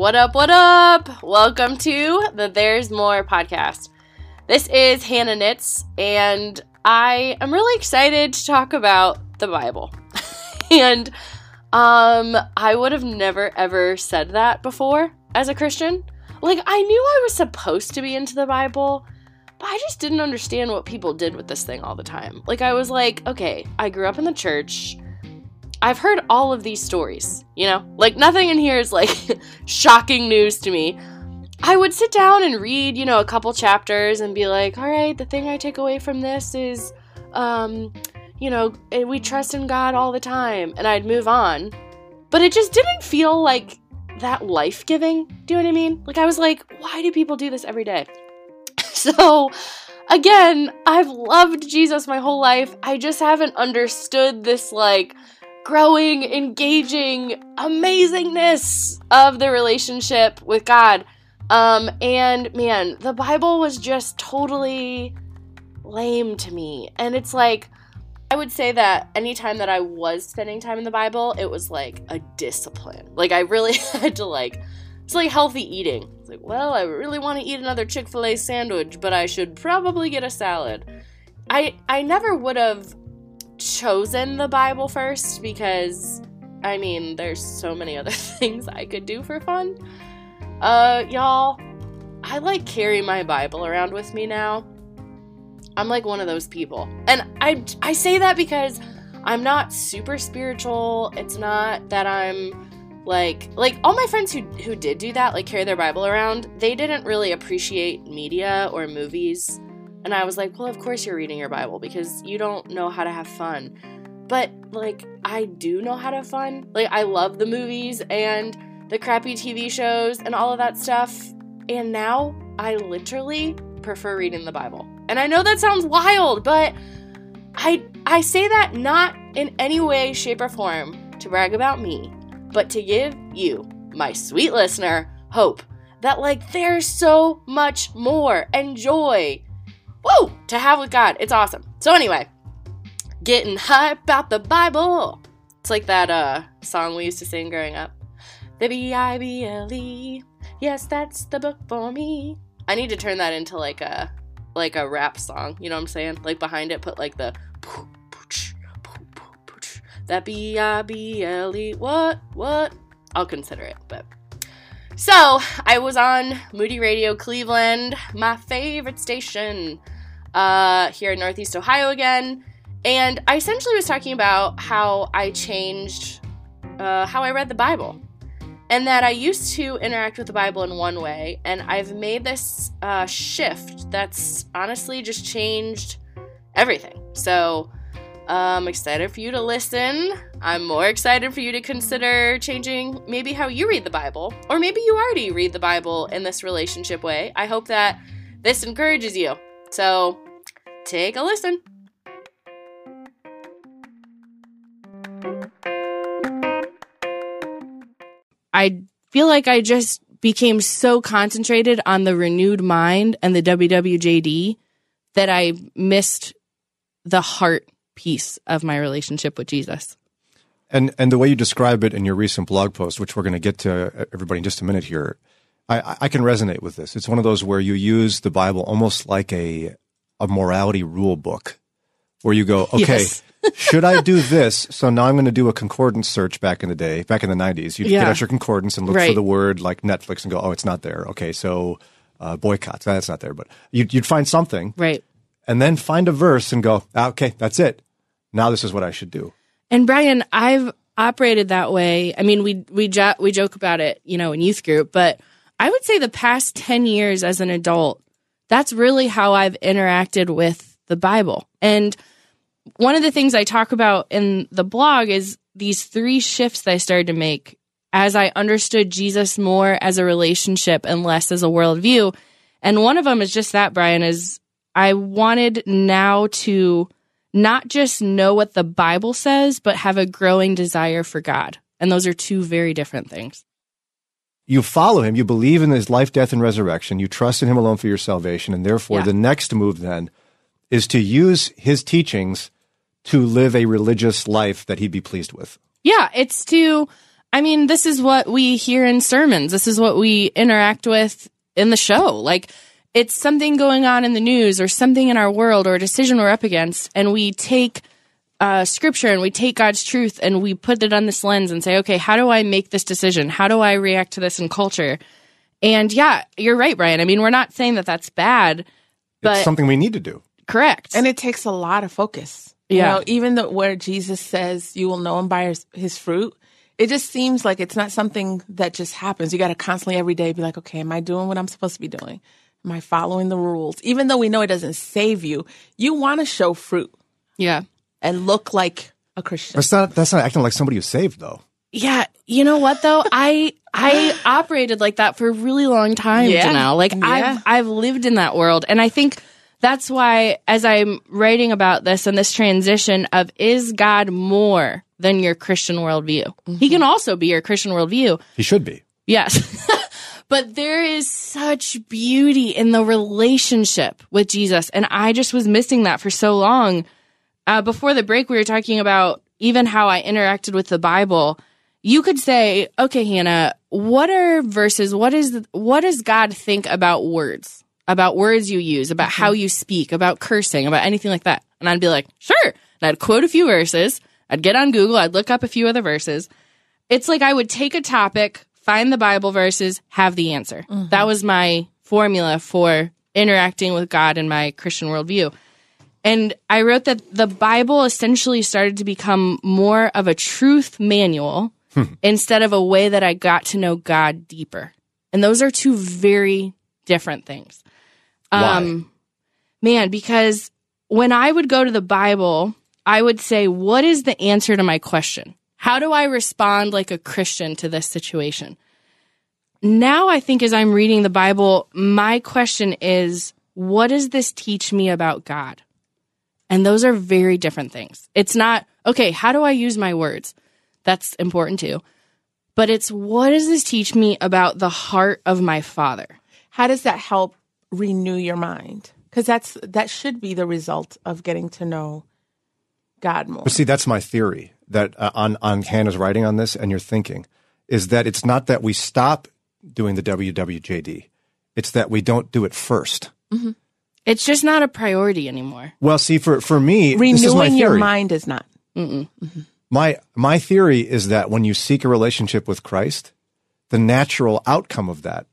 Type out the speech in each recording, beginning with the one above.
What up, what up? Welcome to the There's More podcast. This is Hannah Knits, and I am really excited to talk about the Bible. and um I would have never ever said that before as a Christian. Like I knew I was supposed to be into the Bible, but I just didn't understand what people did with this thing all the time. Like I was like, okay, I grew up in the church. I've heard all of these stories, you know? Like nothing in here is like shocking news to me. I would sit down and read, you know, a couple chapters and be like, all right, the thing I take away from this is, um, you know, eh, we trust in God all the time. And I'd move on. But it just didn't feel like that life giving. Do you know what I mean? Like, I was like, why do people do this every day? so, again, I've loved Jesus my whole life. I just haven't understood this, like, growing, engaging amazingness of the relationship with God. Um, and man, the Bible was just totally lame to me. And it's like, I would say that anytime that I was spending time in the Bible, it was like a discipline. Like I really had to like it's like healthy eating. It's like, well, I really want to eat another Chick-fil-A sandwich, but I should probably get a salad. I I never would have chosen the Bible first because I mean, there's so many other things I could do for fun. Uh, y'all, I like carry my Bible around with me now. I'm like one of those people. And I I say that because I'm not super spiritual. It's not that I'm like like all my friends who who did do that, like carry their Bible around, they didn't really appreciate media or movies. And I was like, "Well, of course you're reading your Bible because you don't know how to have fun." But like I do know how to have fun. Like I love the movies and the crappy TV shows and all of that stuff. And now I literally prefer reading the Bible. And I know that sounds wild, but I I say that not in any way, shape, or form to brag about me, but to give you, my sweet listener, hope that like there's so much more and joy. Woo! To have with God. It's awesome. So anyway, getting hype about the Bible. It's like that uh song we used to sing growing up. The B I B L E. Yes, that's the book for me. I need to turn that into like a like a rap song. You know what I'm saying? Like behind it, put like the that B I B L E. What? What? I'll consider it, but. So, I was on Moody Radio Cleveland, my favorite station, uh, here in Northeast Ohio again. And I essentially was talking about how I changed uh, how I read the Bible and that I used to interact with the Bible in one way, and I've made this uh, shift that's honestly just changed everything. So I'm excited for you to listen. I'm more excited for you to consider changing maybe how you read the Bible, or maybe you already read the Bible in this relationship way. I hope that this encourages you. So take a listen. I feel like I just became so concentrated on the renewed mind and the WWJD that I missed the heart piece of my relationship with Jesus. And and the way you describe it in your recent blog post, which we're going to get to uh, everybody in just a minute here, I, I can resonate with this. It's one of those where you use the Bible almost like a a morality rule book, where you go, okay, yes. should I do this? So now I'm going to do a concordance search back in the day, back in the 90s. You'd yeah. get out your concordance and look right. for the word like Netflix and go, oh, it's not there. Okay, so uh, boycotts, that's not there. But you'd, you'd find something. Right. And then find a verse and go, ah, okay, that's it. Now this is what I should do. And Brian, I've operated that way. I mean, we, we, jo- we joke about it, you know, in youth group, but I would say the past 10 years as an adult, that's really how I've interacted with the Bible. And one of the things I talk about in the blog is these three shifts that I started to make as I understood Jesus more as a relationship and less as a worldview. And one of them is just that, Brian, is I wanted now to not just know what the Bible says, but have a growing desire for God. And those are two very different things. You follow him, you believe in his life, death, and resurrection, you trust in him alone for your salvation, and therefore yeah. the next move then is to use his teachings to live a religious life that he'd be pleased with. Yeah, it's to I mean, this is what we hear in sermons. This is what we interact with in the show. Like, it's something going on in the news or something in our world or a decision we're up against, and we take uh, scripture and we take God's truth and we put it on this lens and say, okay, how do I make this decision? How do I react to this in culture? And yeah, you're right, Brian. I mean, we're not saying that that's bad, but it's something we need to do. correct. And it takes a lot of focus. Yeah. You know, even the, where Jesus says you will know him by his, his fruit, it just seems like it's not something that just happens. You got to constantly every day be like, okay, am I doing what I'm supposed to be doing? Am I following the rules? Even though we know it doesn't save you, you want to show fruit yeah. And look like a Christian. That's not that's not acting like somebody who's saved though. Yeah, you know what though? I I operated like that for a really long time Yeah. now. Like Yeah. I've I've lived in that world and I think that's why as I'm writing about this and this transition of is God more than your Christian worldview? He mm-hmm. can also be your Christian worldview. He should be. Yes. but there is such beauty in the relationship with Jesus. And I just was missing that for so long. Uh, before the break, we were talking about even how I interacted with the Bible. You could say, okay, Hannah, what are verses? What is, what does God think about words? About words you use, about how you speak, about cursing, about anything like that. And I'd be like, sure. And I'd quote a few verses. I'd get on Google. I'd look up a few other verses it's like I would take a topic, find the Bible verses, have the answer. That was my formula for interacting with God in my Christian worldview. And I wrote that the Bible essentially started to become more of a truth manual hmm. instead of a way that I got to know God deeper. And those are two very different things. Why? Um, man, because when I would go to the Bible, I would say, What is the answer to my question? How do I respond like a Christian to this situation? Now, I think as I'm reading the Bible, my question is, What does this teach me about God? And those are very different things. It's not, okay, how do I use my words? That's important too. But it's, what does this teach me about the heart of my Father? How does that help renew your mind? Because that's that should be the result of getting to know God more. But see, that's my theory that uh, on on Hannah's writing on this and your thinking is that it's not that we stop doing the WWJD, it's that we don't do it first. It's just not a priority anymore. Well, see, for for me, this is my Renewing your mind is not. Mm-hmm. My my theory is that when you seek a relationship with Christ, the natural outcome of that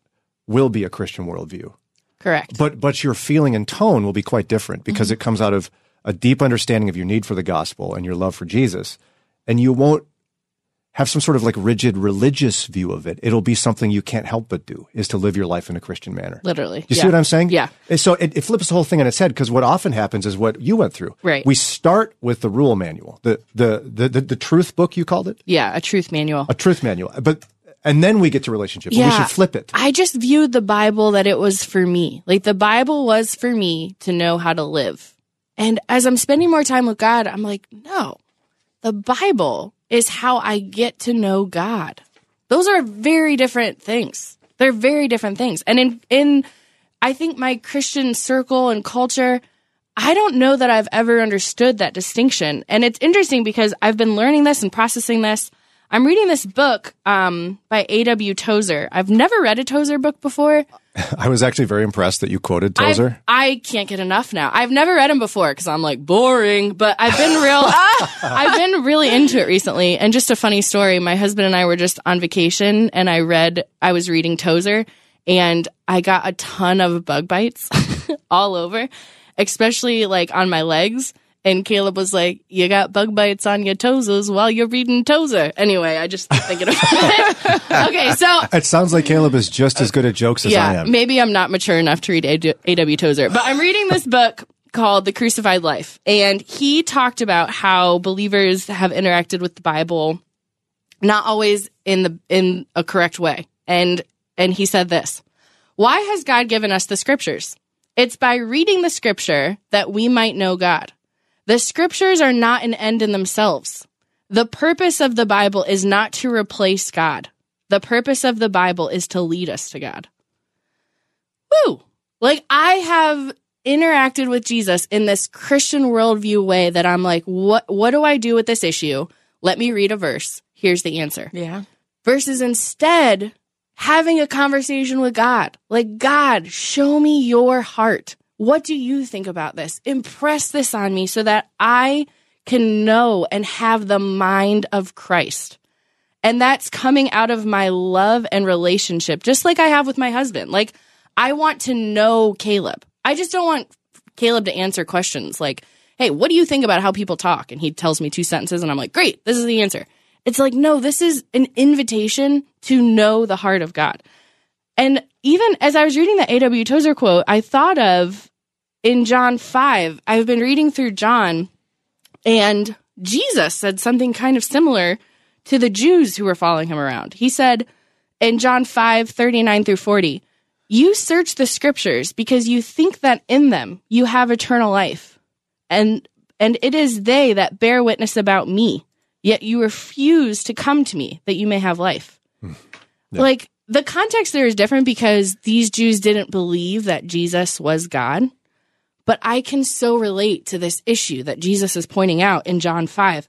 will be a Christian worldview. Correct. But but your feeling and tone will be quite different because mm-hmm. it comes out of a deep understanding of your need for the gospel and your love for Jesus, and you won't have some sort of like rigid religious view of it. It'll be something you can't help but do is to live your life in a Christian manner. Literally. You Yeah. see what I'm saying? Yeah. And so it, it flips the whole thing on its head because what often happens is what you went through. Right. We start with the rule manual, the the the the, the truth book you called it, Yeah, a truth manual. a truth manual, but and then we get to relationship. But We should flip it. I just viewed the Bible that it was for me. Like the Bible was for me to know how to live. And as I'm spending more time with God, I'm like, no, the Bible is how I get to know God. Those are very different things. They're very different things. And in, in, I think my Christian circle and culture, I don't know that I've ever understood that distinction. And it's interesting because I've been learning this and processing this. I'm reading this book um, by A.W. Tozer. I've never read a Tozer book before. I was actually very impressed that you quoted Tozer. I've- I can't get enough now. I've never read him before because I'm like boring, but I've been real. I've been really into it recently. And just a funny story: my husband and I were just on vacation, and I read. I was reading Tozer, and I got a ton of bug bites all over, especially like on my legs. And Caleb was like, "You got bug bites on your toes while you're reading Tozer." Anyway, I just thinking about it. okay, so It sounds like Caleb is just as good at jokes as I yeah, am. maybe I'm not mature enough to read A.W. Tozer, but I'm reading this book called The Crucified Life, and he talked about how believers have interacted with the Bible, not always in the in a correct way, and and he said this: Why has God given us the Scriptures? It's by reading the Scripture that we might know God. The Scriptures are not an end in themselves. The purpose of the Bible is not to replace God. The purpose of the Bible is to lead us to God. Woo! Like I have interacted with Jesus in this Christian worldview way that I'm like, what what do I do with this issue? Let me read a verse. Here's the answer. Yeah. versus instead having a conversation with God. Like, God, show me your heart. What do you think about this? Impress this on me so that I can know and have the mind of Christ. And that's coming out of my love and relationship, just like I have with my husband. Like, I want to know Caleb. I just don't want Caleb to answer questions like, hey, what do you think about how people talk? And he tells me two sentences, and I'm like, great, this is the answer. It's like, no, this is an invitation to know the heart of God. And even as I was reading the A.W. Tozer quote, I thought of in John 5, I've been reading through John, and Jesus said something kind of similar to the Jews who were following him around. He said in John 5, 39 through 40, You search the scriptures because you think that in them you have eternal life. And and it is they that bear witness about me, yet you refuse to come to me that you may have life. Yeah. Like the context there is different because these Jews didn't believe that Jesus was God. But I can so relate to this issue that Jesus is pointing out in John 5.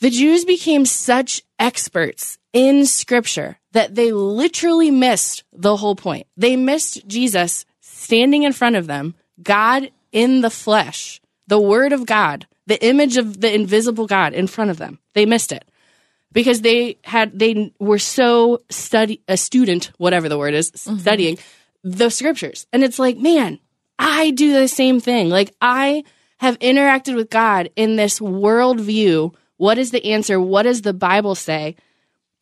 The Jews became such experts in scripture that they literally missed the whole point. They missed Jesus standing in front of them, God in the flesh, the word of God, the image of the invisible God in front of them. They missed it because they had they were so study a student whatever the word is mm-hmm. studying the scriptures. And it's like man i do the same thing. Like i have interacted with god in this worldview. What is the answer? What does the bible say?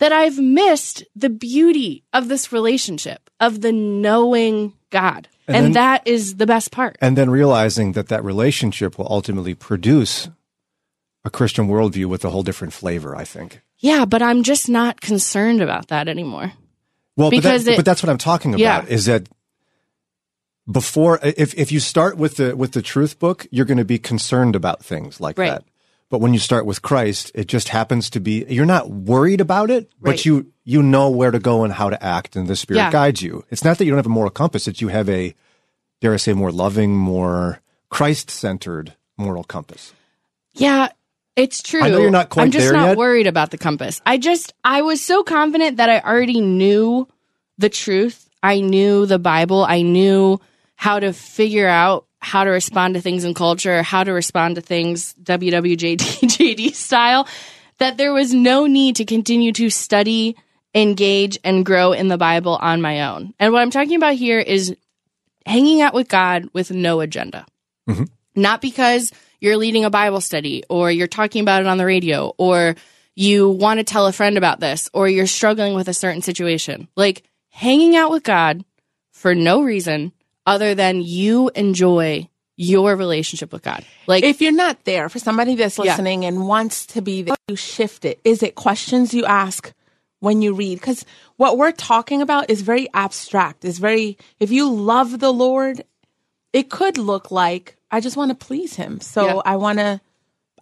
That i've missed the beauty of this relationship of the knowing god. And and, then- that is the best part. And then realizing that that relationship will ultimately produce a Christian worldview with a whole different flavor. I think. Yeah but i'm just not concerned about that anymore Well, Because but, that, it- but that's what I'm talking about. Yeah. Is that before if if you start with the with the truth book, you're going to be concerned about things like Right. that. But when you start with Christ, it just happens to be you're not worried about it, Right. but you you know where to go and how to act, and the Spirit Yeah. guides you. It's not that you don't have a moral compass; it's you have a dare I say more loving, more Christ centered moral compass. Yeah, it's true. I know you're not quite I'm just not yet. worried about the compass. I just I was so confident that I already knew the truth. I knew the Bible. I knew how to figure out how to respond to things in culture, how to respond to things WWJD style. That there was no need to continue to study, engage, and grow in the Bible on my own. And what I'm talking about here is hanging out with God with no agenda. Mm-hmm. Not because you're leading a Bible study or you're talking about it on the radio or you want to tell a friend about this or you're struggling with a certain situation. Like hanging out with God for no reason other than you enjoy your relationship with God. Like If you're not there for somebody that's Yeah. listening and wants to be there, you shift it. Is it questions you ask when you read? Because what we're talking about is very abstract. It's very, if you love the Lord, it could look like I just want to please him. So Yeah. I want to,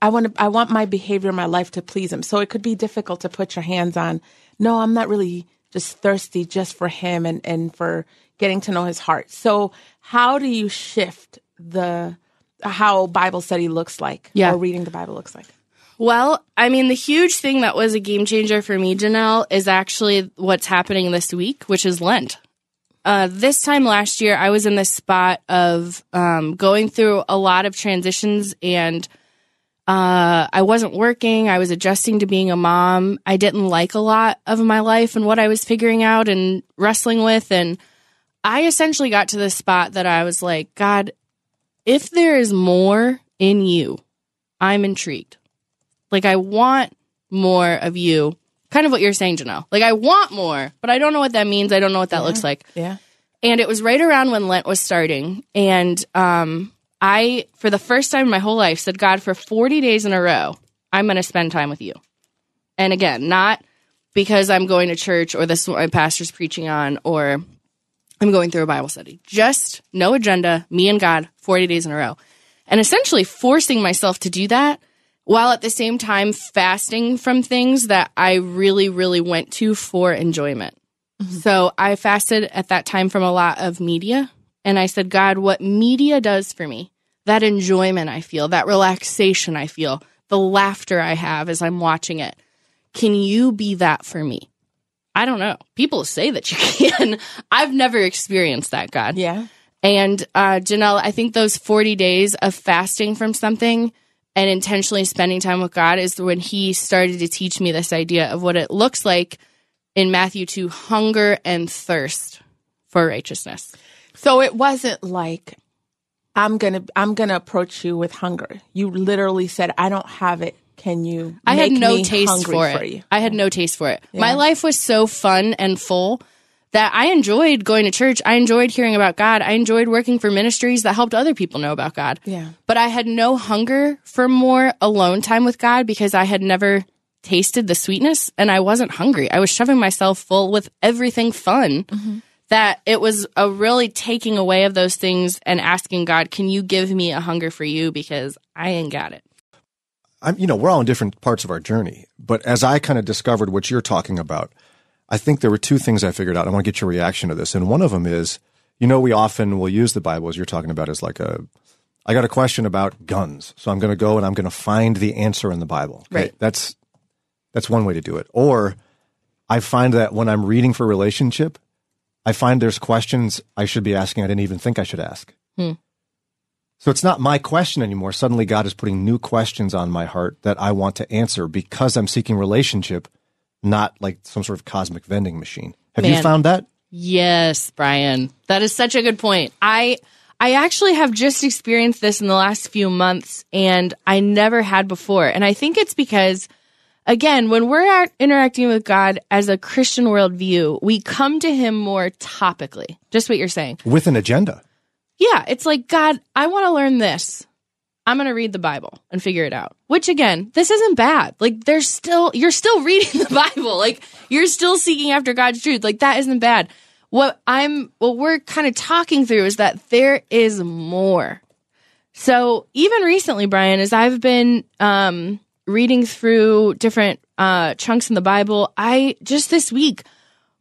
I want to, I want my behavior in my life to please him. So it could be difficult to put your hands on. No, I'm not really just thirsty just for him and, and for getting to know his heart. So how do you shift the, how Bible study looks like Yeah. or reading the Bible looks like? Well, I mean, the huge thing that was a game changer for me, Janelle, is actually what's happening this week, which is Lent. Uh, this time last year, I was in this spot of um, going through a lot of transitions and uh, I wasn't working. I was adjusting to being a mom. I didn't like a lot of my life and what I was figuring out and wrestling with. And I essentially got to this spot that I was like, God, if there is more in you, I'm intrigued. Like I want more of you. Kind of what you're saying, Janelle. Like I want more, but I don't know what that means. I don't know what that looks like. Yeah. And it was right around when Lent was starting. And um, I, for the first time in my whole life, said, God, for 40 days in a row, I'm going to spend time with you. And again, not because I'm going to church or this is what my pastor's preaching on or I'm going through a Bible study. Just no agenda, me and God, 40 days in a row. And essentially forcing myself to do that while at the same time fasting from things that I really, really went to for enjoyment. So I fasted at that time from a lot of media. And I said, God, what media does for me, that enjoyment I feel, that relaxation I feel, the laughter I have as I'm watching it, can you be that for me? I don't know. People say that you can. I've never experienced that, God. Yeah. And uh, Janelle, I think those 40 days of fasting from something and intentionally spending time with God is when He started to teach me this idea of what it looks like in Matthew to hunger and thirst for righteousness. So it wasn't like I'm gonna I'm gonna approach you with hunger. You literally said, "I don't have it. Can you?" I had no me taste for it. for you? I had no taste for it. My life was so fun and full that I enjoyed going to church. I enjoyed hearing about God. I enjoyed working for ministries that helped other people know about God. Yeah. But I had no hunger for more alone time with God because I had never tasted the sweetness and I wasn't hungry. I was shoving myself full with everything fun mm-hmm. that it was a really taking away of those things and asking God, can you give me a hunger for you because I ain't got it. I'm, you know, we're all in different parts of our journey. But as I kind of discovered what you're talking about, I think there were two things I figured out. I want to get your reaction to this. And one of them is, you know, we often will use the Bible as you're talking about as like a, I got a question about guns. So I'm going to go and I'm going to find the answer in the Bible. Okay? Right. That's, that's one way to do it. Or I find that when I'm reading for relationship, I find there's questions I should be asking I didn't even think I should ask. Hmm. So it's not my question anymore. Suddenly God is putting new questions on my heart that I want to answer because I'm seeking relationship, not like some sort of cosmic vending machine. Have you found that? Yes, Brian. That is such a good point. I I actually have just experienced this in the last few months and I never had before. And I think it's because again, when we're act- interacting with God as a Christian worldview, we come to him more topically. Just what you're saying. With an agenda. Yeah, it's like, God, I want to learn this. I'm going to read the Bible and figure it out. Which again, this isn't bad. Like there's still you're still reading the Bible. Like you're still seeking after God's truth. Like that isn't bad. What I'm what we're kind of talking through is that there is more. So even recently, Brian, as I've been um, reading through different uh, chunks in the Bible, I just this week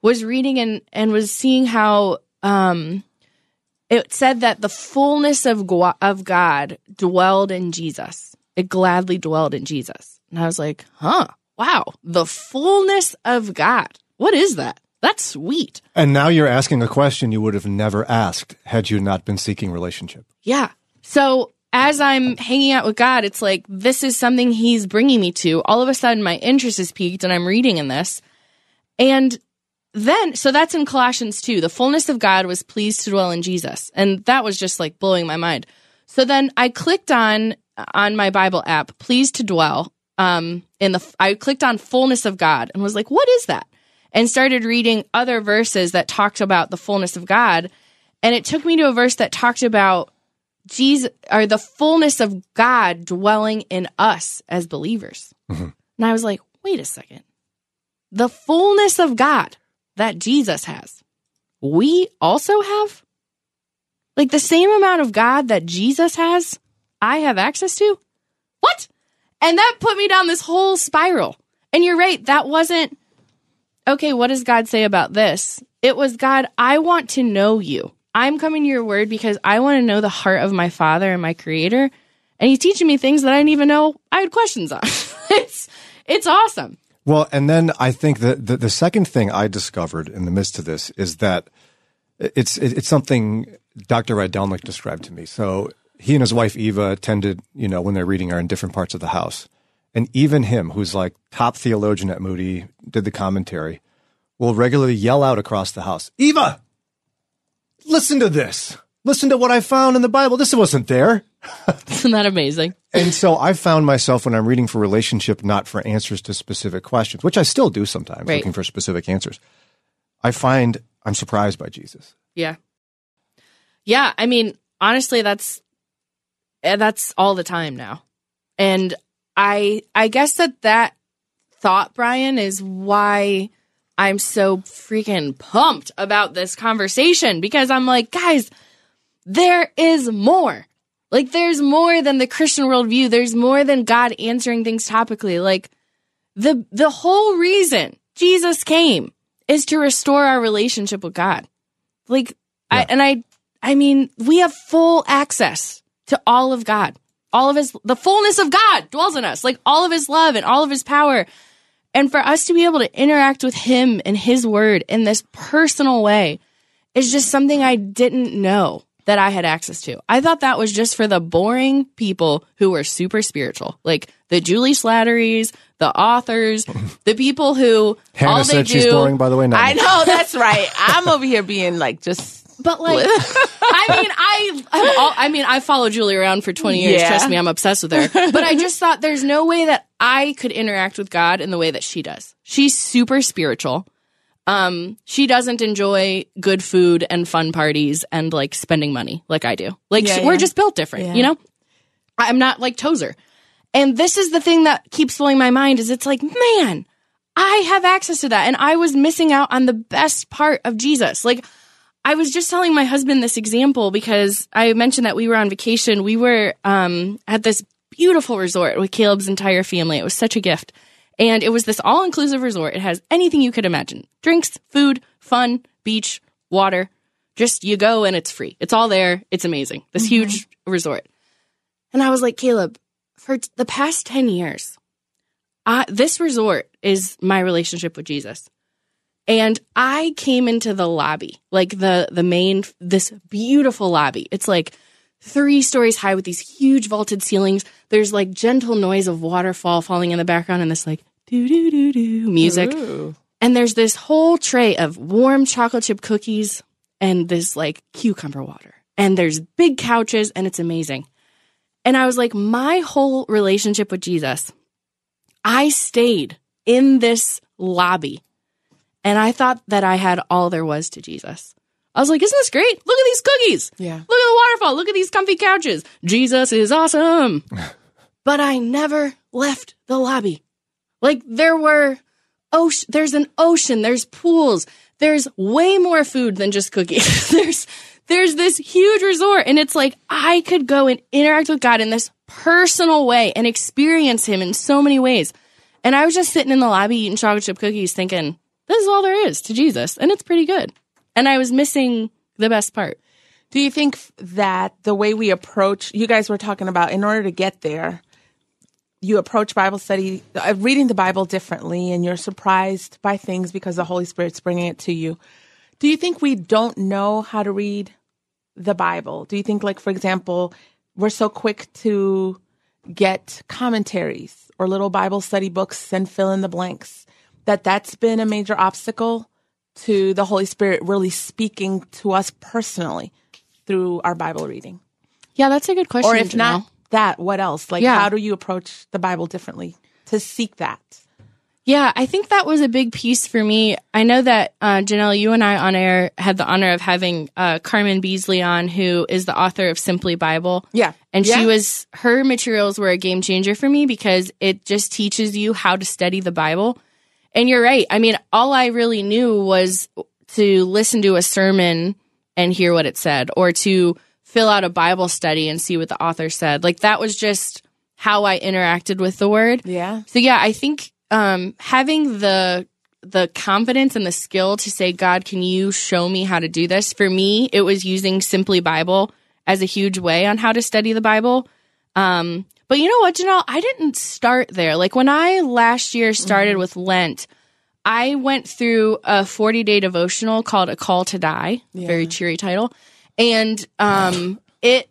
was reading and and was seeing how um, it said that the fullness of of God dwelled in Jesus. It gladly dwelled in Jesus, and I was like, "Huh, wow, the fullness of God. What is that? That's sweet." And now you're asking a question you would have never asked had you not been seeking relationship. Yeah. So as I'm hanging out with God, it's like this is something He's bringing me to. All of a sudden, my interest is piqued, and I'm reading in this. And then, so that's in Colossians 2. The fullness of God was pleased to dwell in Jesus. And that was just like blowing my mind. So then I clicked on on my Bible app, pleased to dwell. Um, in the I clicked on fullness of God and was like, what is that? And started reading other verses that talked about the fullness of God. And it took me to a verse that talked about Jesus or the fullness of God dwelling in us as believers. And I was like, wait a second. The fullness of God that Jesus has, we also have? Like the same amount of God that Jesus has, I have access to? What? And that put me down this whole spiral. And you're right, that wasn't, okay, what does God say about this? It was, God, I want to know you. I'm coming to your word because I want to know the heart of my Father and my Creator. And He's teaching me things that I didn't even know I had questions on. it's, it's awesome. Well, and then I think that the, the second thing I discovered in the midst of this is that it's it, it's something Dr. Rydelnik described to me. So he and his wife Eva tended, you know, when they're reading, are in different parts of the house, and even him, who's like top theologian at Moody, did the commentary, will regularly yell out across the house, "Eva, listen to this! Listen to what I found in the Bible. This wasn't there." Isn't that amazing? And so I found myself when I'm reading for relationship, not for answers to specific questions, which I still do sometimes, Right. looking for specific answers. I find I'm surprised by Jesus. Yeah. Yeah, I mean, honestly that's eh, that's all the time now. And I I guess that that thought Brian is why I'm so freaking pumped about this conversation because I'm like, guys, there is more. Like there's more than the Christian worldview. There's more than God answering things topically. Like the the whole reason Jesus came is to restore our relationship with God. Like I and I I mean, we have full access to all of God. All of his the fullness of God dwells in us. Like all of his love and all of his power. And for us to be able to interact with him and his word in this personal way is just something I didn't know that I had access to. I thought that was just for the boring people who were super spiritual, like the Julie Slatterys, the authors, the people who Hannah all they said do. she's boring, by the way. Not I know that's right. I'm over here being like just But like, I mean, I, I'm all, I mean, I followed Julie around for 20 years. Yeah. Trust me, I'm obsessed with her. But I just thought there's no way that I could interact with God in the way that she does. She's super spiritual. Um, she doesn't enjoy good food and fun parties and like spending money like I do. Like Yeah, we're yeah. just built different, Yeah. you know? I'm not like Tozer. And this is the thing that keeps blowing my mind is it's like, man, I have access to that. And I was missing out on the best part of Jesus. Like, I was just telling my husband this example because I mentioned that we were on vacation. We were um, at this beautiful resort with Caleb's entire family. It was such a gift. And it was this all inclusive resort. It has anything you could imagine drinks, food, fun, beach, water. Just you go and it's free. It's all there. It's amazing. This mm-hmm. huge resort. And I was like, Caleb, for t- the past 10 years, I, this resort is my relationship with Jesus. And I came into the lobby, like the the main this beautiful lobby. It's like three stories high with these huge vaulted ceilings. There's like gentle noise of waterfall falling in the background and this like doo doo doo doo music. Ooh. And there's this whole tray of warm chocolate chip cookies and this like cucumber water. And there's big couches and it's amazing. And I was like, my whole relationship with Jesus, I stayed in this lobby and I thought that I had all there was to Jesus. I was like, isn't this great? Look at these cookies. Yeah. Look Look at these comfy couches. Jesus is awesome. but I never left the lobby. Like there were ocean, there's an ocean, there's pools, there's way more food than just cookies. there's there's this huge resort and it's like I could go and interact with God in this personal way and experience him in so many ways. And I was just sitting in the lobby eating chocolate chip cookies thinking, this is all there is to Jesus and it's pretty good. And I was missing the best part. Do you think that the way we approach, you guys were talking about, in order to get there, you approach Bible study, uh, reading the Bible differently, and you're surprised by things because the Holy Spirit's bringing it to you. Do you think we don't know how to read the Bible? Do you think, like, for example, we're so quick to get commentaries or little Bible study books and fill in the blanks that that's been a major obstacle to the Holy Spirit really speaking to us personally through our Bible reading? Yeah, that's a good question. Or if Janelle. not that, what else? Like, Yeah. how do you approach the Bible differently to seek that? Yeah, I think that was a big piece for me. I know that uh, Janelle, you and I on air had the honor of having uh, Carmen Beasley on, who is the author of Simply Bible. Yeah. And Yeah. she was, her materials were a game changer for me because it just teaches you how to study the Bible. And you're right. I mean, all I really knew was to listen to a sermon and hear what it said or to fill out a Bible study and see what the author said. Like that was just how I interacted with the word. Yeah. So yeah, I think um, having the the confidence and the skill to say, God, can you show me how to do this? For me, it was using Simply Bible as a huge way on how to study the Bible. Um, but you know what, Janelle? I didn't start there. Like when I last year started with Lent, I went through a 40 day devotional called A Call to Die, very cheery title. And um, it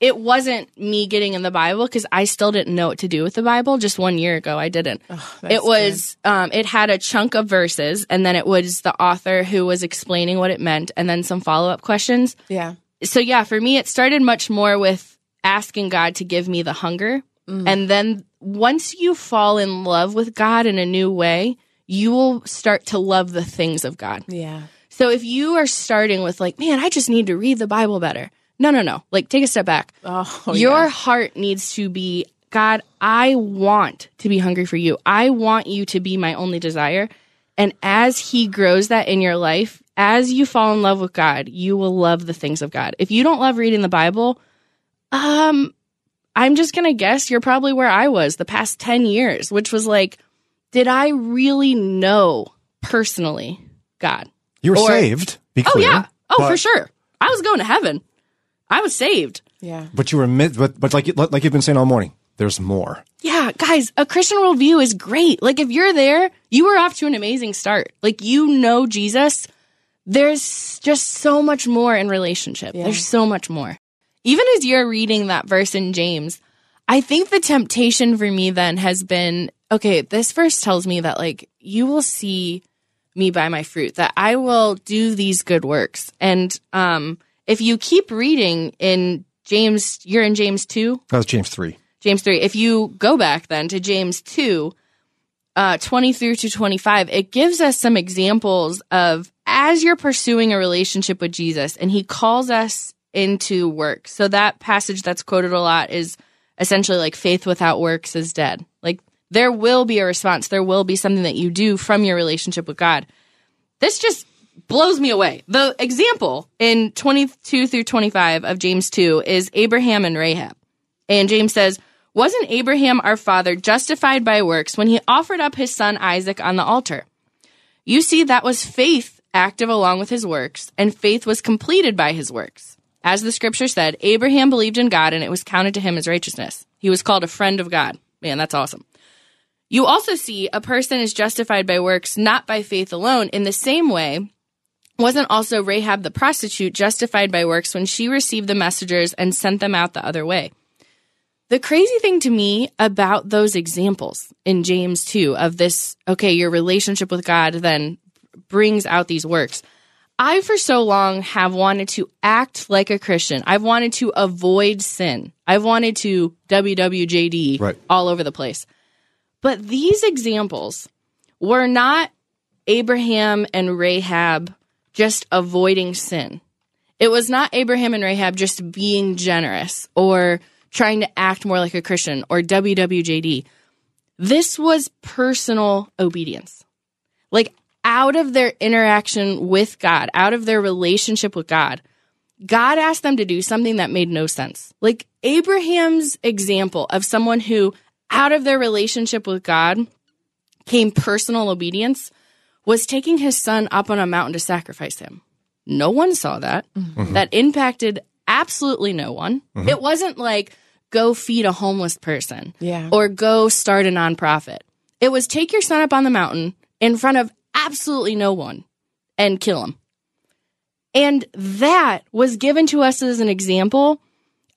it wasn't me getting in the Bible because I still didn't know what to do with the Bible. Just one year ago, I didn't. it was um, it had a chunk of verses, and then it was the author who was explaining what it meant, and then some follow up questions. Yeah. So yeah, for me, it started much more with asking God to give me the hunger, and then once you fall in love with God in a new way, you will start to love the things of God. Yeah. So if you are starting with like, man, I just need to read the Bible better. No, no, no. Like take a step back. Oh, Your yeah. heart needs to be, God, I want to be hungry for you. I want you to be my only desire. And as he grows that in your life, as you fall in love with God, you will love the things of God. If you don't love reading the Bible, um I'm just going to guess you're probably where I was the past 10 years, which was like did I really know personally God? You were Or- saved. Be Oh yeah. Oh, but- for sure. I was going to heaven. I was saved. Yeah. But you were mid, but but like you- like you've been saying all morning, there's more. Yeah, guys, a Christian worldview is great. Like if you're there, you were off to an amazing start. Like you know Jesus. There's just so much more in relationship. Yeah. There's so much more. Even as you're reading that verse in James, I think the temptation for me then has been okay, this verse tells me that like you will see me by my fruit, that I will do these good works. And um if you keep reading in James, you're in James 2, That was James 3. James 3. If you go back then to James 2, uh, 20 through to 25, it gives us some examples of as you're pursuing a relationship with Jesus and he calls us into work. So that passage that's quoted a lot is essentially like faith without works is dead. Like there will be a response. There will be something that you do from your relationship with God. This just blows me away. The example in 22 through 25 of James 2 is Abraham and Rahab. And James says, Wasn't Abraham our father justified by works when he offered up his son Isaac on the altar? You see, that was faith active along with his works, and faith was completed by his works. As the scripture said, Abraham believed in God and it was counted to him as righteousness. He was called a friend of God. Man, that's awesome. You also see a person is justified by works, not by faith alone. In the same way, wasn't also Rahab the prostitute justified by works when she received the messengers and sent them out the other way? The crazy thing to me about those examples in James 2 of this, okay, your relationship with God then brings out these works. I, for so long, have wanted to act like a Christian. I've wanted to avoid sin. I've wanted to WWJD Right. all over the place. But these examples were not Abraham and Rahab just avoiding sin. It was not Abraham and Rahab just being generous or trying to act more like a Christian or WWJD. This was personal obedience. Like out of their interaction with God, out of their relationship with God, God asked them to do something that made no sense. Like Abraham's example of someone who, out of their relationship with God, came personal obedience was taking his son up on a mountain to sacrifice him. No one saw that. Mm-hmm. That impacted absolutely no one. Mm-hmm. It wasn't like go feed a homeless person Yeah. or go start a nonprofit. It was take your son up on the mountain in front of absolutely no one and kill him. And that was given to us as an example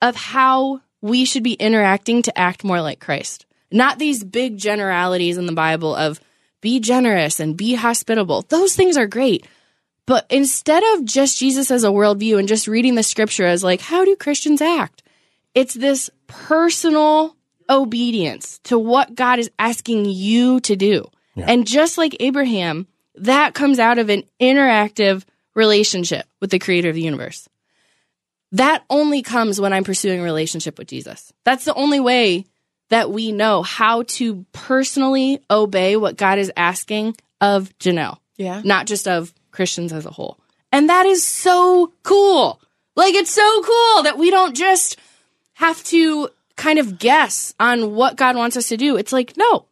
of how we should be interacting to act more like Christ. Not these big generalities in the Bible of be generous and be hospitable. Those things are great. But instead of just Jesus as a worldview and just reading the scripture as like, how do Christians act? It's this personal obedience to what God is asking you to do. And just like Abraham, that comes out of an interactive relationship with the creator of the universe. That only comes when I'm pursuing a relationship with Jesus. That's the only way that we know how to personally obey what God is asking of Janelle Yeah. not just of Christians as a whole. And that is so cool. Like, it's so cool that we don't just have to kind of guess on what God wants us to do. It's like, no,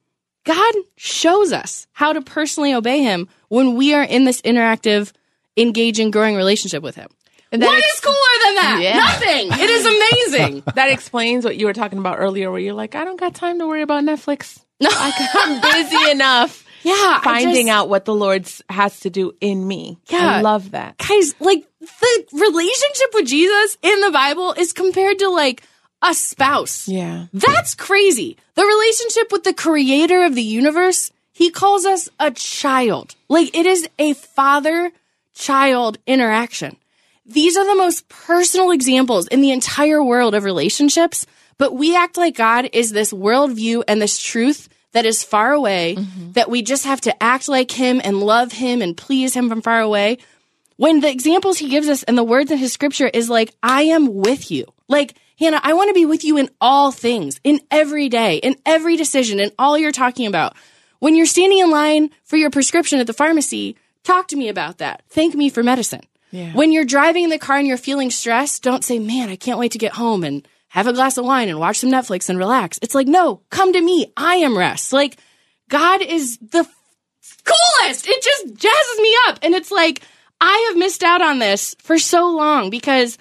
God shows us how to personally obey Him when we are in this interactive, engaging, growing relationship with Him. What ex- is cooler than that? Yeah. Nothing. It is amazing. that explains what you were talking about earlier, where you're like, I don't got time to worry about Netflix. No. I'm busy enough yeah. Finding just- out what the Lord has to do in me. Yeah. I love that. guys, like the relationship with Jesus in the Bible is compared to like a spouse. Yeah. That's crazy. The relationship with the creator of the universe, he calls us a child. Like it is a father child interaction. These are the most personal examples in the entire world of relationships, but we act like God is this worldview and this truth that is far away, mm-hmm. that we just have to act like him and love him and please him from far away. When the examples he gives us and the words in his scripture is like, I am with you. Like, Hannah, I want to be with you in all things, in every day, in every decision, in all you're talking about. When you're standing in line for your prescription at the pharmacy, talk to me about that. Thank me for medicine. Yeah. When you're driving in the car and you're feeling stressed, don't say, man, I can't wait to get home and have a glass of wine and watch some Netflix and relax. It's like, no, come to me. I am rest. Like, God is the coolest. It just jazzes me up. And it's like, I have missed out on this for so long because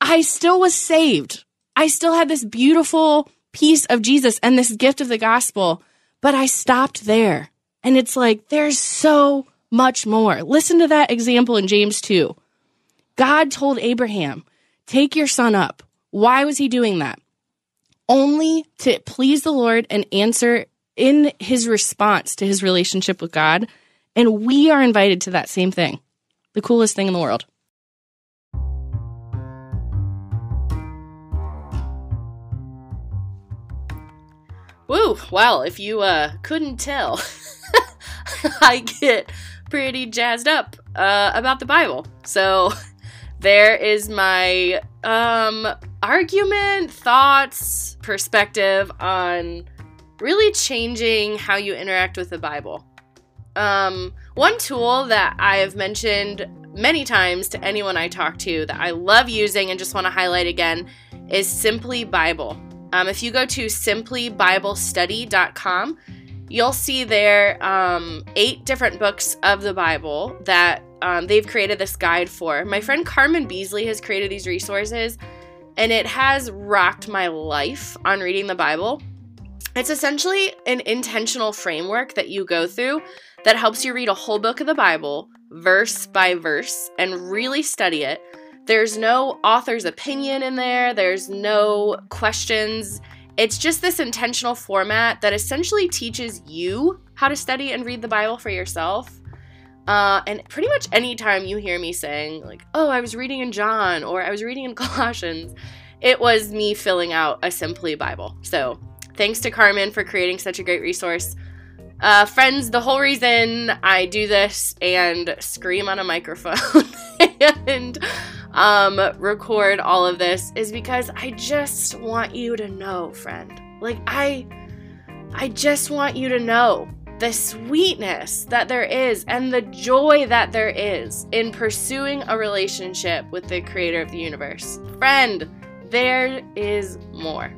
I still was saved. I still had this beautiful piece of Jesus and this gift of the gospel, but I stopped there. And it's like, there's so much more. Listen to that example in James 2. God told Abraham, Take your son up. Why was he doing that? Only to please the Lord and answer in his response to his relationship with God. And we are invited to that same thing. The coolest thing in the world. Woo! Well, if you uh, couldn't tell, I get pretty jazzed up uh, about the Bible. So there is my um, argument, thoughts, perspective on really changing how you interact with the Bible. Um, one tool that I have mentioned many times to anyone I talk to that I love using and just want to highlight again is Simply Bible. Um, if you go to simplybiblestudy.com, you'll see there um, eight different books of the Bible that um, they've created this guide for. My friend Carmen Beasley has created these resources, and it has rocked my life on reading the Bible. It's essentially an intentional framework that you go through that helps you read a whole book of the Bible, verse by verse, and really study it there's no author's opinion in there, there's no questions. It's just this intentional format that essentially teaches you how to study and read the Bible for yourself. Uh, and pretty much anytime you hear me saying, like, oh, I was reading in John or I was reading in Colossians, it was me filling out a Simply Bible. So thanks to Carmen for creating such a great resource. Uh, friends, the whole reason I do this and scream on a microphone and um, record all of this is because I just want you to know, friend. Like I I just want you to know the sweetness that there is and the joy that there is in pursuing a relationship with the creator of the universe. Friend, there is more.